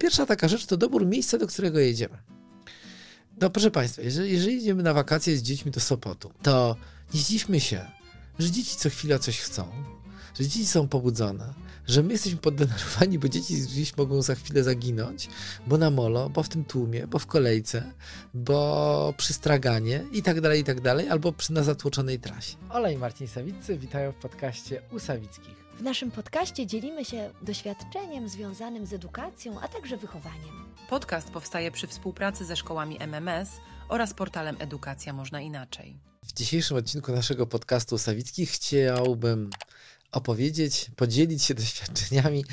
Pierwsza taka rzecz to dobór miejsca, do którego jedziemy. No proszę Państwa, jeżeli, jeżeli jedziemy na wakacje z dziećmi do Sopotu, to nie zdziwmy się, że dzieci co chwila coś chcą, że dzieci są pobudzone, że my jesteśmy poddenerwowani, bo dzieci gdzieś mogą za chwilę zaginąć, bo na molo, bo w tym tłumie, bo w kolejce, bo przy straganie i tak dalej, i tak dalej, albo przy na zatłoczonej trasie. Ola i Marcin Sawiccy witają w podcaście u Sawickich. W naszym podcaście dzielimy się doświadczeniem związanym z edukacją, a także wychowaniem. Podcast powstaje przy współpracy ze szkołami MMS oraz portalem Edukacja Można Inaczej. W dzisiejszym odcinku naszego podcastu Sawickich chciałbym opowiedzieć, podzielić się doświadczeniami,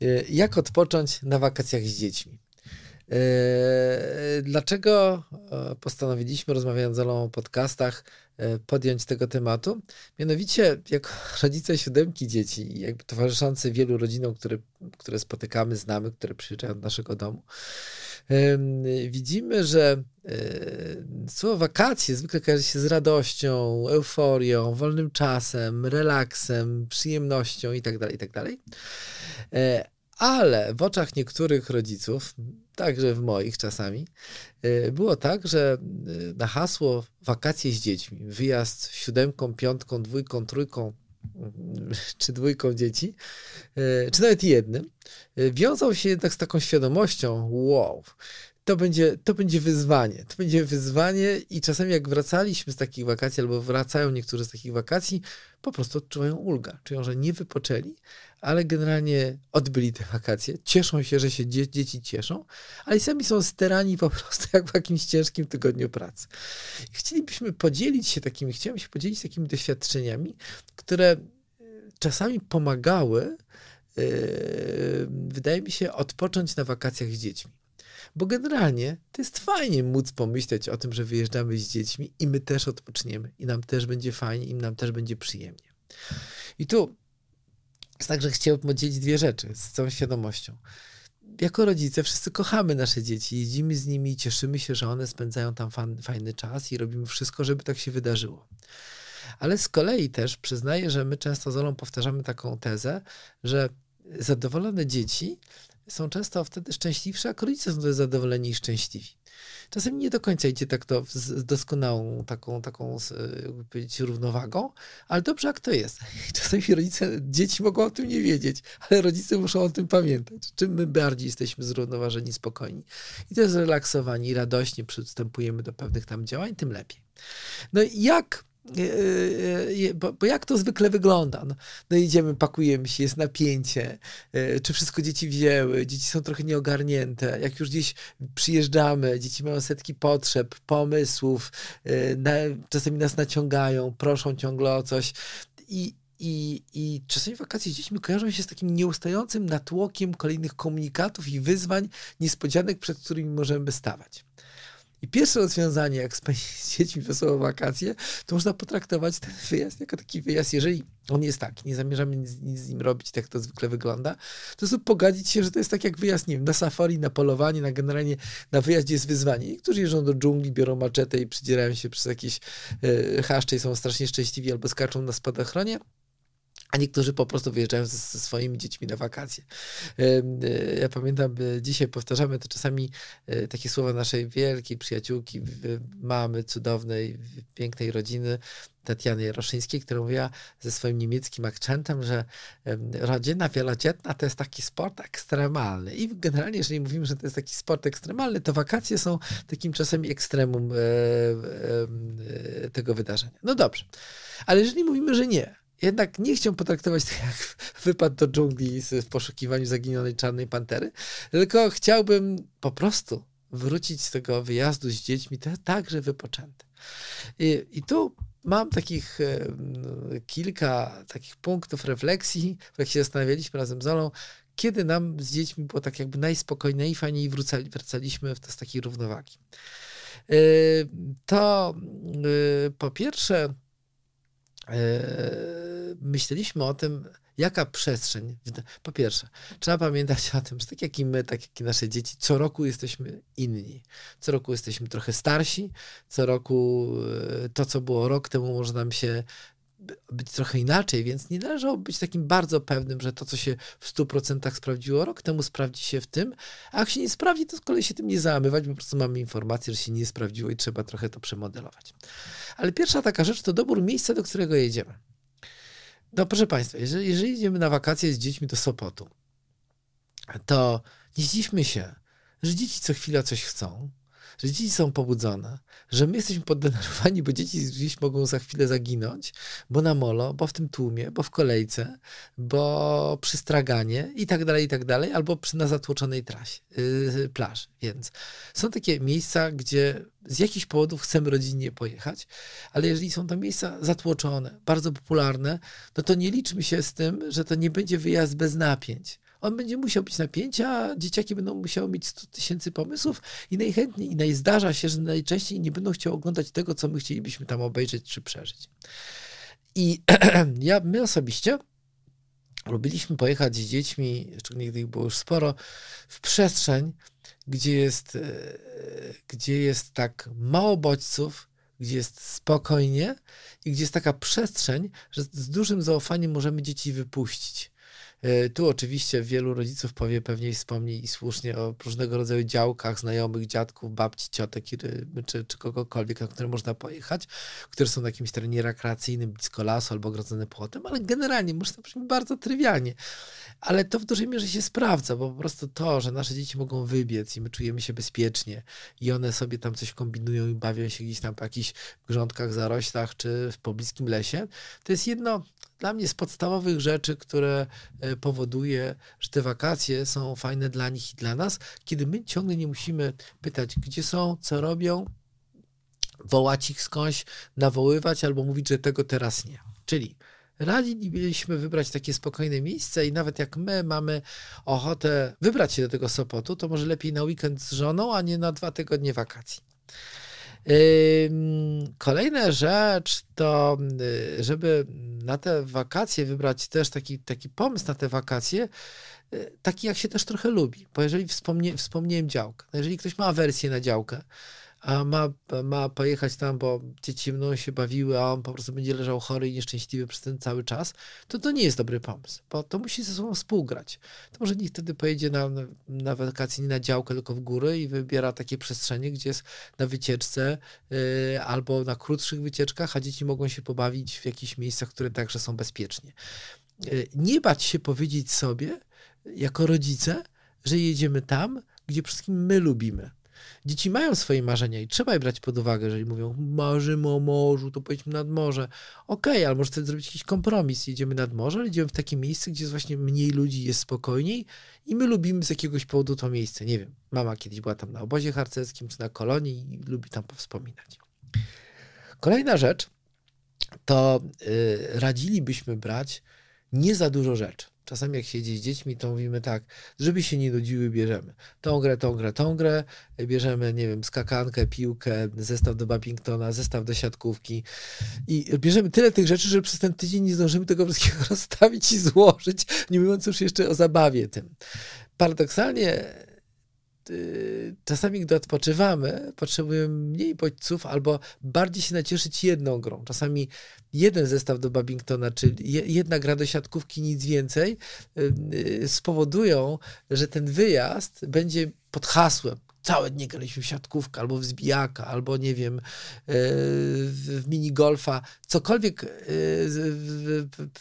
e, jak odpocząć na wakacjach z dziećmi. E, dlaczego e, postanowiliśmy, rozmawiając z Olą o podcastach, podjąć tego tematu? Mianowicie, jako rodzice siódemki dzieci, jakby towarzyszący wielu rodzinom, które, które spotykamy, znamy, które przyjeżdżają do naszego domu, widzimy, że słowo wakacje zwykle kojarzy się z radością, euforią, wolnym czasem, relaksem, przyjemnością itd., tak itd. Ale w oczach niektórych rodziców, także w moich czasami, e, było tak, że e, na hasło wakacje z dziećmi, wyjazd siódemką, piątką, dwójką, trójką, czy dwójką dzieci, czy nawet jednym, wiązał się jednak z taką świadomością, wow, to będzie, to będzie wyzwanie. To będzie wyzwanie i czasami jak wracaliśmy z takich wakacji, albo wracają niektórzy z takich wakacji, po prostu odczuwają ulgę. Czują, że nie wypoczęli, ale generalnie odbyli te wakacje. Cieszą się, że się dzie dzieci cieszą, ale sami są sterani po prostu jak w jakimś ciężkim tygodniu pracy. Chcielibyśmy podzielić się takimi, chciałem się podzielić takimi doświadczeniami, które e, czasami pomagały, yy, wydaje mi się, odpocząć na wakacjach z dziećmi. Bo generalnie to jest fajnie móc pomyśleć o tym, że wyjeżdżamy z dziećmi i my też odpoczniemy, i nam też będzie fajnie, i nam też będzie przyjemnie. I tu jest tak, że chciałbym podzielić dwie rzeczy z całą świadomością. Jako rodzice wszyscy kochamy nasze dzieci, jeździmy z nimi, cieszymy się, że one spędzają tam fajny czas i robimy wszystko, żeby tak się wydarzyło. Ale z kolei też przyznaję, że my często z Olą powtarzamy taką tezę, że zadowolone dzieci są często wtedy szczęśliwsze, a rodzice są zadowoleni i szczęśliwi. Czasem nie do końca idzie tak to z doskonałą taką, taką jakby powiedzieć, równowagą, ale dobrze jak to jest. Czasami rodzice, dzieci mogą o tym nie wiedzieć, ale rodzice muszą o tym pamiętać. Czym my bardziej jesteśmy zrównoważeni, spokojni i też zrelaksowani, radośnie przystępujemy do pewnych tam działań, tym lepiej. No i jak E, e, bo, bo, jak to zwykle wygląda? No, no, idziemy, pakujemy się, jest napięcie, czy wszystko dzieci wzięły, dzieci są trochę nieogarnięte, jak już gdzieś przyjeżdżamy, dzieci mają setki potrzeb, pomysłów, na, czasami nas naciągają, proszą ciągle o coś i, i, I czasami wakacje z dziećmi kojarzą się z takim nieustającym natłokiem kolejnych komunikatów i wyzwań, niespodzianek, przed którymi możemy stawać. I pierwsze rozwiązanie, jak spędzić z dziećmi wesołe wakacje, to można potraktować ten wyjazd jako taki wyjazd, jeżeli on jest taki, nie zamierzamy nic, nic z nim robić, tak to zwykle wygląda, to sobie pogadzić się, że to jest tak jak wyjazd, nie wiem, na safari, na polowanie, na generalnie na wyjeździe jest wyzwanie. Niektórzy jeżdżą do dżungli, biorą maczetę i przydzierają się przez jakieś e, chaszcze i są strasznie szczęśliwi albo skaczą na spadochronie a niektórzy po prostu wyjeżdżają ze, ze, swoimi dziećmi na wakacje. E, ja pamiętam, e, dzisiaj powtarzamy to czasami e, takie słowa naszej wielkiej przyjaciółki, mamy cudownej, pięknej rodziny, Tatiany Jaroszyńskiej, która mówiła ze swoim niemieckim akcentem, że rodzina wielodzietna to jest taki sport ekstremalny. I generalnie, jeżeli mówimy, że to jest taki sport ekstremalny, to wakacje są takim czasem ekstremum tego wydarzenia. No dobrze. Ale jeżeli mówimy, że nie, jednak nie chciał potraktować tak jak wypad do dżungli w poszukiwaniu zaginionej czarnej pantery, tylko chciałbym po prostu wrócić z tego wyjazdu z dziećmi także wypoczęty. I, i tu mam takich kilka takich punktów refleksji, jak się zastanawialiśmy razem z Olą, kiedy nam z dziećmi było tak jakby najspokojniej, najfajniej wracali, wracaliśmy w to z takiej równowagi. To po pierwsze myśleliśmy o tym, jaka przestrzeń. Po pierwsze, trzeba pamiętać o tym, że tak jak i my, tak jak i nasze dzieci, co roku jesteśmy inni. Co roku jesteśmy trochę starsi, co roku e, to, co było rok temu, może nam się być trochę inaczej, więc nie należało być takim bardzo pewnym, że to, co się w 100% sprawdziło rok temu, sprawdzi się w tym, a jak się nie sprawdzi, to z kolei się tym nie załamywać, bo po prostu mamy informację, że się nie sprawdziło i trzeba trochę to przemodelować. Ale pierwsza taka rzecz to dobór miejsca, do którego jedziemy. No proszę Państwa, jeżeli, jeżeli na wakacje z dziećmi do Sopotu, to nie zdziwmy się, że dzieci co chwila coś chcą, że dzieci są pobudzone, że my jesteśmy poddenerwowani, bo dzieci gdzieś mogą za chwilę zaginąć, bo na molo, bo w tym tłumie, bo w kolejce, bo przy straganie i tak dalej, i tak dalej, albo przy, na zatłoczonej trasie, yy, plaży. Więc są takie miejsca, gdzie z jakichś powodów chcemy rodzinnie pojechać, ale jeżeli są to miejsca zatłoczone, bardzo popularne, no to nie liczmy się z tym, że to nie będzie wyjazd bez napięć on będzie musiał być napięcia, dzieciaki będą musiały mieć 100 tysięcy pomysłów i najchętniej, i najzdarza się, że najczęściej nie będą chciały oglądać tego, co my chcielibyśmy tam obejrzeć czy przeżyć. I ja, my osobiście lubiliśmy pojechać z dziećmi, szczególnie gdy ich było już sporo, w przestrzeń, gdzie jest, e, gdzie jest tak mało bodźców, gdzie jest spokojnie i gdzie jest taka przestrzeń, że z dużym zaufaniem możemy dzieci wypuścić. E, tu oczywiście wielu rodziców powie pewnie wspomni i słusznie o różnego rodzaju działkach, znajomych, dziadków, babci, ciotek czy, czy kogokolwiek, na które można pojechać, które są na jakimś terenie rekreacyjnym, blisko lasu albo ogrodzone płotem, ale generalnie może to brzmi bardzo trywialnie. Ale to w dużej mierze się sprawdza, bo po prostu to, że nasze dzieci mogą wybiec i my czujemy się bezpiecznie i one sobie tam coś kombinują i bawią się gdzieś tam po jakichś grządkach, zaroślach czy w pobliskim lesie, to jest jedno dla mnie z podstawowych rzeczy, które e, powoduje, że te wakacje są fajne dla nich i dla nas, kiedy my ciągle nie musimy pytać, gdzie są, co robią, wołać ich skądś, nawoływać albo mówić, że tego teraz nie. Czyli radzilibyśmy wybrać takie spokojne miejsce i nawet jak my mamy ochotę wybrać się do tego Sopotu, to może lepiej na weekend z żoną, a nie na dwa tygodnie wakacji. Kolejna rzecz to, y, żeby na te wakacje wybrać też taki, taki pomysł na te wakacje, y, taki jak się też trochę lubi. Bo jeżeli wspomnie, wspomniałem działkę, no jeżeli ktoś ma awersję na działkę, a ma, ma pojechać tam, bo dzieci mną się bawiły, a on po prostu będzie leżał chory i nieszczęśliwy przez ten cały czas, to to nie jest dobry pomysł, bo to musi ze sobą współgrać. To może niech wtedy pojedzie na, na wakacje nie na działkę, tylko w góry i wybiera takie przestrzenie, gdzie jest na wycieczce yy, albo na krótszych wycieczkach, a dzieci mogą się pobawić w jakichś miejscach, które także są bezpiecznie. Yy, nie bać się powiedzieć sobie, jako rodzice, że jedziemy tam, gdzie wszystkim my lubimy Dzieci mają swoje marzenia i trzeba je brać pod uwagę, jeżeli mówią, marzymy o morzu, to pojedźmy nad morze. Okej, okay, ale może wtedy zrobić jakiś kompromis. Jedziemy nad morze, ale idziemy w takie miejsce, gdzie jest właśnie mniej ludzi, jest spokojniej i my lubimy z jakiegoś powodu to miejsce. Nie wiem, mama kiedyś była tam na obozie harcerskim czy na kolonii i lubi tam powspominać. Kolejna rzecz to yy, radzilibyśmy brać nie za dużo rzeczy. Czasami jak siedzi z dziećmi, to mówimy tak, żeby się nie nudziły, bierzemy tą grę, tą grę, tą grę, bierzemy, nie wiem, skakankę, piłkę, zestaw do badmintona, zestaw do siatkówki i bierzemy tyle tych rzeczy, że przez ten tydzień nie zdążymy tego wszystkiego rozstawić i złożyć, nie mówiąc już jeszcze o zabawie tym. Paradoksalnie czasami, gdy odpoczywamy, potrzebujemy mniej bodźców albo bardziej się nacieszyć jedną grą. Czasami jeden zestaw do Babingtona, czyli jedna gra do siatkówki, nic więcej, y, y, spowodują, że ten wyjazd będzie pod hasłem całe dnie graliśmy w siatkówkę, albo w zbijaka, albo nie wiem, e, w minigolfa, cokolwiek e,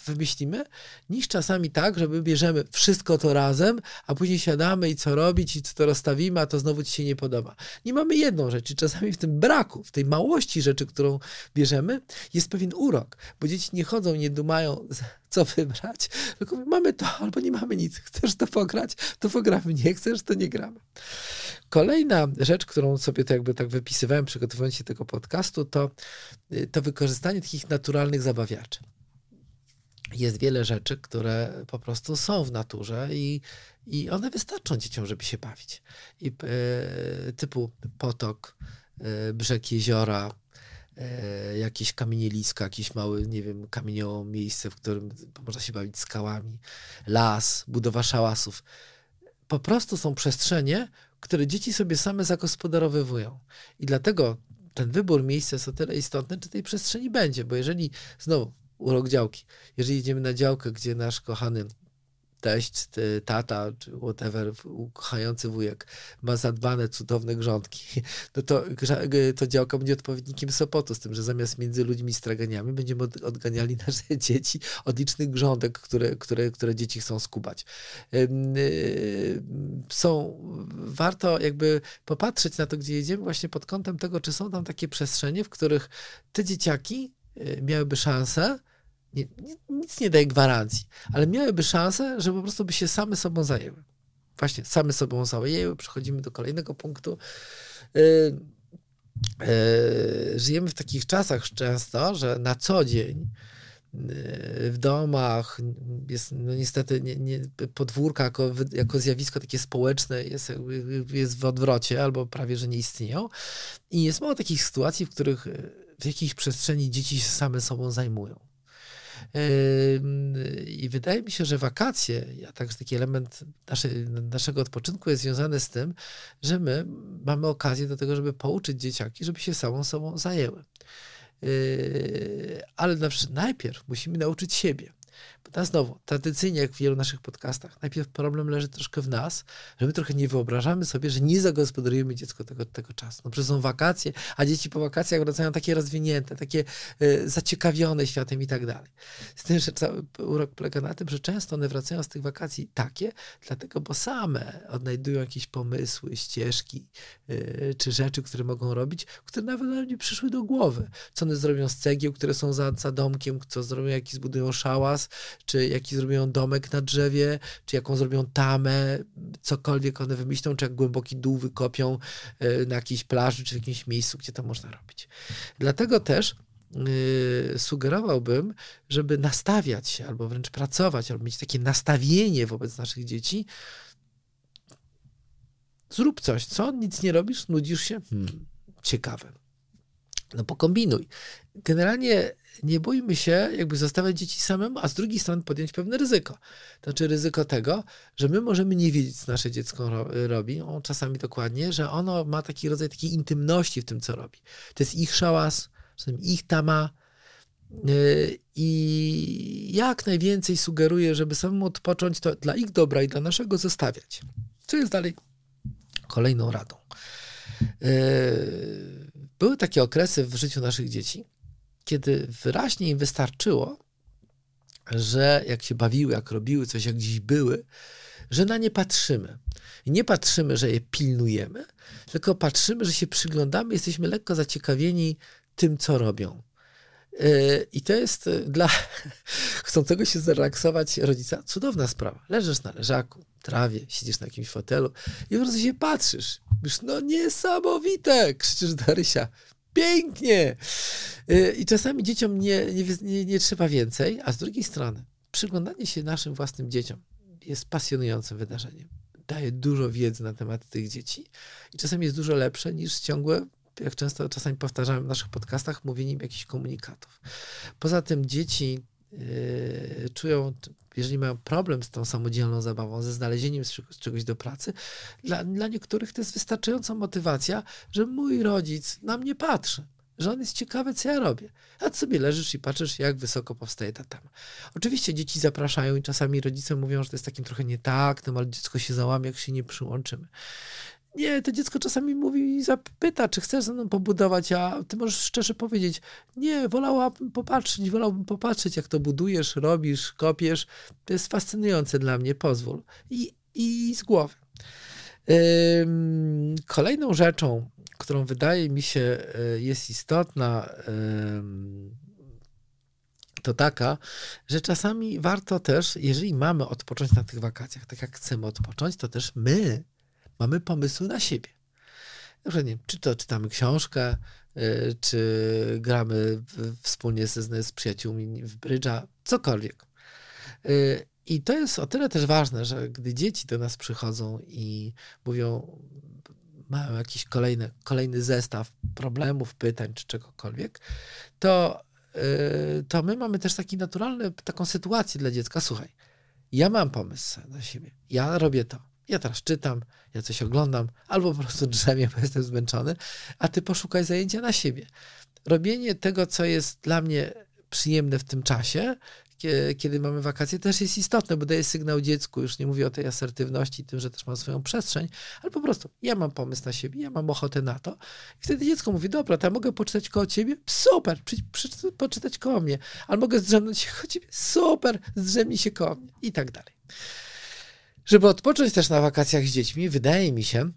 wymyślimy, niż czasami tak, że my bierzemy wszystko to razem, a później siadamy i co robić, i co to rozstawimy, a to znowu ci się nie podoba. Nie mamy jedną rzecz i czasami w tym braku, w tej małości rzeczy, którą bierzemy, jest pewien urok, bo dzieci nie chodzą, nie dumają, co wybrać, tylko mamy to albo nie mamy nic. Chcesz to pograć, to pogramy, nie chcesz, to nie gramy. Kolejna rzecz, którą sobie to jakby tak wypisywałem, przygotowując się tego podcastu, to, y, to wykorzystanie takich naturalnych zabawiaczy. Jest wiele rzeczy, które po prostu są w naturze i, i one wystarczą dzieciom, żeby się bawić. I, y, typu potok, y, brzeg jeziora, e, jakieś kamienieliska, jakieś małe, nie wiem, kamieniowe miejsce, w którym można się bawić skałami, las, budowa szałasów. Po prostu są przestrzenie, które dzieci sobie same zagospodarowywują. I dlatego ten wybór miejsca jest o tyle istotny, czy tej przestrzeni będzie, bo jeżeli znowu urok działki. Jeżeli jedziemy na działkę, gdzie nasz kochany teść, tata, czy whatever, ukochający wujek ma zadbane, cudowne grządki, no to, to działka będzie odpowiednikiem Sopotu, z tym, że zamiast między ludźmi straganiami będziemy odganiali nasze dzieci od licznych grządek, które, które, które dzieci chcą skubać. Y, są, warto jakby popatrzeć na to, gdzie jedziemy właśnie pod kątem tego, czy są tam takie przestrzenie, w których te dzieciaki y, miałyby szansę nie, nic nie daje gwarancji, ale miałyby szansę, że po prostu by się same sobą zajęły. Właśnie, same sobą zajęły. Przechodzimy do kolejnego punktu. Yy, yy, żyjemy w takich czasach często, że na co dzień yy, w domach jest no niestety nie, nie, podwórka jako, jako zjawisko takie społeczne jest, jest w odwrocie albo prawie, że nie istnieją. I jest mało takich sytuacji, w których w jakiejś przestrzeni dzieci się same sobą zajmują. I wydaje mi się, że wakacje, a także taki element naszego odpoczynku jest związany z tym, że my mamy okazję do tego, żeby pouczyć dzieciaki, żeby się samą sobą zajęły. Yy, ale najpierw musimy nauczyć siebie. Bo znowu, tradycyjnie, jak w wielu naszych podcastach, najpierw problem leży troszkę w nas, że my trochę nie wyobrażamy sobie, że nie zagospodarujemy dziecko tego, tego czasu. No przecież są wakacje, a dzieci po wakacjach wracają takie rozwinięte, takie y, zaciekawione światem i tak dalej. Z tym, że cały urok polega na tym, że często one wracają z tych wakacji takie, dlatego, bo same odnajdują jakieś pomysły, ścieżki, y, czy rzeczy, które mogą robić, które nawet nam nie przyszły do głowy. Co one zrobią z cegieł, które są za, za domkiem, co zrobią, jaki zbudują szałas, czy jaki zrobią domek na drzewie, czy jaką zrobią tamę, cokolwiek one wymyślą, czy jak głęboki dół wykopią e, na jakiejś plaży, czy w jakimś miejscu, gdzie to można robić. Dlatego też Yy, sugerowałbym, żeby nastawiać się, albo wręcz pracować, albo mieć takie nastawienie wobec naszych dzieci. Zrób coś, co? Nic nie robisz? Nudzisz się? Hmm, ciekawe. No pokombinuj. Generalnie nie bójmy się jakby zostawiać dzieci samemu, a z drugiej strony podjąć pewne ryzyko. To znaczy ryzyko tego, że my możemy nie wiedzieć, co nasze dziecko ro robi, on czasami dokładnie, że ono ma taki rodzaj takiej intymności w tym, co robi. To jest ich szałas, ich tama, yy, i jak najwięcej sugeruję, żeby samemu odpocząć, to dla ich dobra i dla naszego zostawiać. Co jest dalej kolejną radą. Były takie okresy w życiu naszych dzieci, kiedy wyraźnie im wystarczyło, że jak się bawiły, jak robiły coś, jak gdzieś były, że na nie patrzymy. Nie patrzymy, że je pilnujemy, tylko patrzymy, że się przyglądamy, jesteśmy lekko zaciekawieni tym, co robią. Yy, I to jest yy, dla chcącego się zrelaksować rodzica cudowna sprawa. Leżysz na leżaku, trawie, siedzisz na jakimś fotelu i po prostu się patrzysz. Już no niesamowite, krzyczysz do Rysia. Pięknie! Y, I czasami dzieciom nie, nie, nie, nie trzeba więcej, a z drugiej strony przyglądanie się naszym własnym dzieciom jest pasjonującym wydarzeniem. Daje dużo wiedzy na temat tych dzieci i czasami jest dużo lepsze niż ciągłe, jak często czasami powtarzamy w naszych podcastach, mówienie im jakichś komunikatów. Poza tym dzieci czują jeżeli mają problem z tą samodzielną zabawą, ze znalezieniem czegoś do pracy, dla, dla niektórych to jest wystarczająca motywacja, że mój rodzic na mnie patrzy że on jest ciekawy, co ja robię. A ty sobie leżysz i patrzysz, jak wysoko powstaje ta tama. Oczywiście dzieci zapraszają i czasami rodzice mówią, że to jest takim trochę nie tak, no ale dziecko się załamie, jak się nie przyłączymy. Nie, to dziecko czasami mówi i zapyta, czy chcesz ze mną pobudować, a ty możesz szczerze powiedzieć, nie, wolałabym popatrzeć, wolałbym popatrzeć, jak to budujesz, robisz, kopiesz. To jest fascynujące dla mnie, pozwól. I, i z głowy. Kolejną rzeczą, którą wydaje mi się e, jest istotna, to taka, że czasami warto też, jeżeli mamy odpocząć na tych wakacjach, tak jak chcemy odpocząć, to też my mamy pomysły na siebie. Na przykład, nie, czy to czytamy książkę, y, czy gramy wspólnie z, z przyjaciółmi w brydża, cokolwiek. Y, I to jest o tyle też ważne, że gdy dzieci do nas przychodzą i mówią, mają jakiś kolejny, kolejny zestaw problemów, pytań czy czegokolwiek, to, y, to my mamy też taki naturalny, taką sytuację dla dziecka. Słuchaj, ja mam pomysł na siebie, ja robię to ja teraz czytam, ja coś oglądam, albo po prostu drzemię, bo jestem zmęczony, a ty poszukaj zajęcia na siebie. Robienie tego, co jest dla mnie przyjemne w tym czasie, kiedy mamy wakacje, też jest istotne, bo daje sygnał dziecku, już nie mówię o tej asertywności, tym, że też mam swoją przestrzeń, ale po prostu ja mam pomysł na siebie, ja mam ochotę na to. I wtedy dziecko mówi, dobra, to ja mogę poczytać koło ciebie? Super, przy, przy, poczytać koło mnie. Ale mogę zdrzemnąć się koło ciebie? Super, zdrzemnij się koło mnie. I tak dalej. Żeby odpocząć też na wakacjach z dziećmi, wydaje mi się,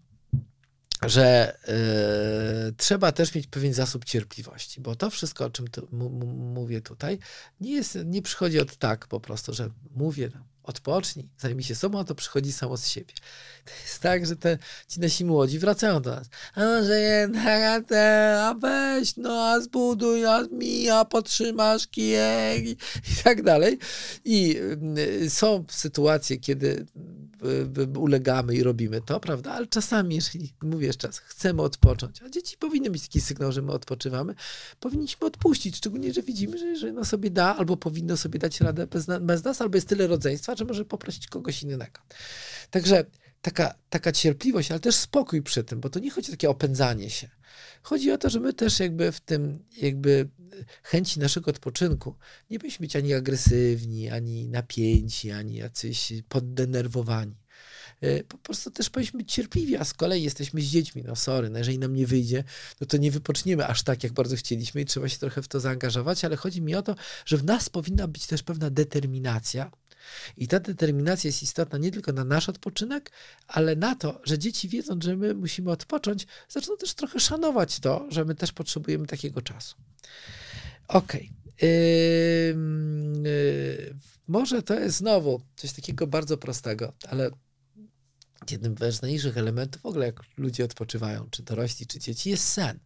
że y, trzeba też mieć pewien zasób cierpliwości, bo to wszystko, o czym tu, mówię tutaj, nie, jest, nie przychodzi od tak po prostu, że mówię, odpocznij, zajmij się sobą, a to przychodzi samo z siebie. To jest tak, że te, ci nasi młodzi wracają do nas. A może jednak, a, weź, no a zbuduj, a mi, a potrzymasz kijek i, i tak dalej. I y, są sytuacje, kiedy y, ulegamy i robimy to, prawda? Ale czasami, jeżeli, mówię jeszcze raz, chcemy odpocząć, a dzieci powinny mieć taki sygnał, że my odpoczywamy, powinniśmy odpuścić, szczególnie, że widzimy, że jeżeli no sobie da, albo powinno sobie dać radę bez, bez nas, albo jest tyle rodzeństwa, że może poprosić kogoś innego. Także taka, taka cierpliwość, ale też spokój przy tym, bo to nie chodzi o takie opędzanie się. Chodzi o to, że my też jakby w tym jakby chęci naszego odpoczynku nie powinniśmy być ani agresywni, ani napięci, ani jacyś poddenerwowani. E, po prostu też powinniśmy być cierpliwi, a z kolei jesteśmy z dziećmi. No sorry, no jeżeli nam nie wyjdzie, no to nie wypoczniemy aż tak, jak bardzo chcieliśmy i trzeba się trochę w to zaangażować, ale chodzi mi o to, że w nas powinna być też pewna determinacja, i ta determinacja jest istotna nie tylko na nasz odpoczynek, ale na to, że dzieci wiedzą, że my musimy odpocząć, zaczną też trochę szanować to, że my też potrzebujemy takiego czasu. Okej. Okay. Yy, może to jest znowu coś takiego bardzo prostego, ale jednym z ważniejszych elementów w ogóle, jak ludzie odpoczywają, czy dorośli, czy dzieci, jest sen.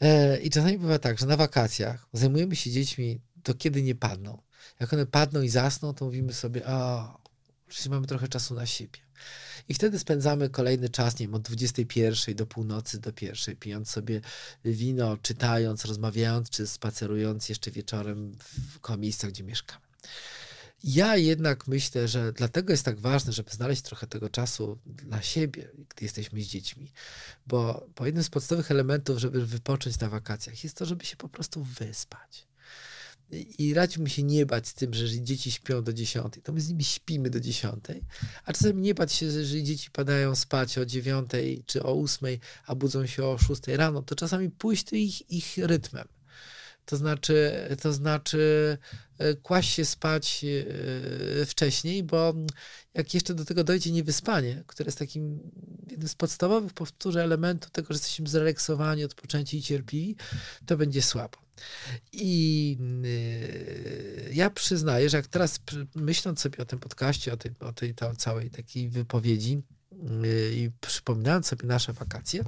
Yy, I czasami bywa tak, że na wakacjach zajmujemy się dziećmi do kiedy nie padną. Jak one padną i zasną, to mówimy sobie, o, przecież mamy trochę czasu na siebie. I wtedy spędzamy kolejny czas, nie wiem, od 21 do północy do pierwszej, pijąc sobie wino, czytając, rozmawiając, czy spacerując jeszcze wieczorem w koło miejsca, gdzie mieszkamy. Ja jednak myślę, że dlatego jest tak ważne, żeby znaleźć trochę tego czasu dla siebie, gdy jesteśmy z dziećmi. Bo, bo jednym z podstawowych elementów, żeby wypocząć na wakacjach, jest to, żeby się po prostu wyspać. I radziłbym się nie bać z tym, że dzieci śpią do dziesiątej, to my z nimi śpimy do dziesiątej, a czasami nie bać się, że jeżeli dzieci padają spać o dziewiątej czy o ósmej, a budzą się o szóstej rano, to czasami pójść ich, ich rytmem. To znaczy, to znaczy e, kłaść się spać e, wcześniej, bo jak jeszcze do tego dojdzie niewyspanie, które jest takim jednym z podstawowych, powtórzę, elementów tego, że jesteśmy zrelaksowani, odpoczęci i cierpliwi, to będzie słabo. I yy, ja przyznaję, że jak teraz myśląc sobie o tym podcaście, o tej, o tej całej takiej wypowiedzi yy, i przypominając sobie nasze wakacje,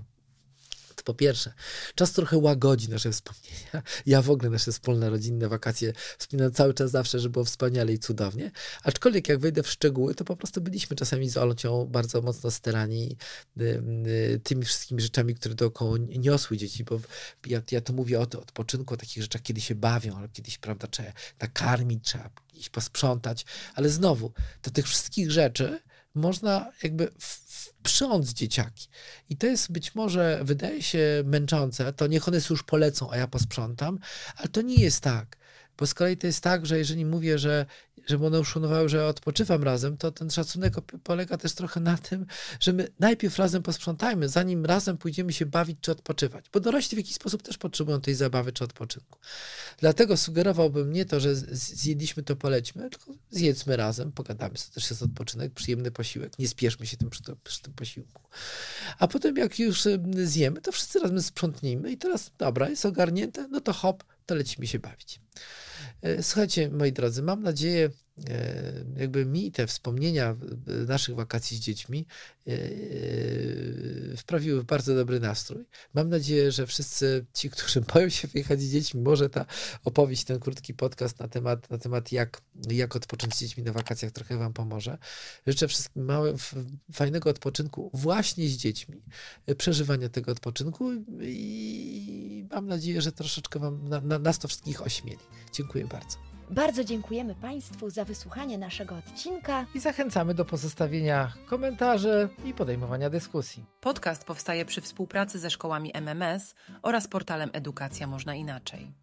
po pierwsze, czas trochę łagodzi nasze wspomnienia. Ja w ogóle nasze wspólne rodzinne wakacje wspominam cały czas zawsze, że było wspaniale i cudownie. Aczkolwiek jak wejdę w szczegóły, to po prostu byliśmy czasami z Olcią bardzo mocno sterani y, y, tymi wszystkimi rzeczami, które dookoła niosły dzieci, bo ja, ja to mówię o, to, odpoczynku, o takich rzeczach, kiedy się bawią, albo kiedyś, prawda, trzeba nakarmić, trzeba iść posprzątać, ale znowu, do tych wszystkich rzeczy można jakby wprząc dzieciaki. I to jest być może, wydaje się męczące, to niech one już polecą, a ja posprzątam, ale to nie jest tak. Bo z kolei to jest tak, że jeżeli mówię, że żeby one uszanowały, że odpoczywam razem, to ten szacunek polega też trochę na tym, że my najpierw razem posprzątajmy, zanim razem pójdziemy się bawić czy odpoczywać. Bo dorośli w jakiś sposób też potrzebują tej zabawy czy odpoczynku. Dlatego sugerowałbym nie to, że zjedliśmy to polećmy, tylko zjedzmy razem, pogadamy, to też jest odpoczynek, przyjemny posiłek. Nie spieszmy się tym przy, przy tym posiłku. A potem jak już zjemy, to wszyscy razem sprzątnijmy i teraz, dobra, jest ogarnięte, no to hop, to lecimy się bawić. E, słuchajcie, moi drodzy, mam nadzieję, e, jakby mi te wspomnienia naszych wakacji z dziećmi e, wprawiły w bardzo dobry nastrój. Mam nadzieję, że wszyscy ci, którzy boją się wyjechać z dziećmi, może ta opowieść, ten krótki podcast na temat, na temat jak, jak odpocząć z dziećmi na wakacjach trochę wam pomoże. Życzę wszystkim małe, fajnego odpoczynku właśnie z dziećmi, przeżywania tego odpoczynku i mam nadzieję, że troszeczkę wam na, na, nas to wszystkich ośmieli. Dziękuję bardzo. Bardzo dziękujemy Państwu za wysłuchanie naszego odcinka i zachęcamy do pozostawienia komentarzy i podejmowania dyskusji. Podcast powstaje przy współpracy ze szkołami MMS oraz portalem Edukacja Można Inaczej.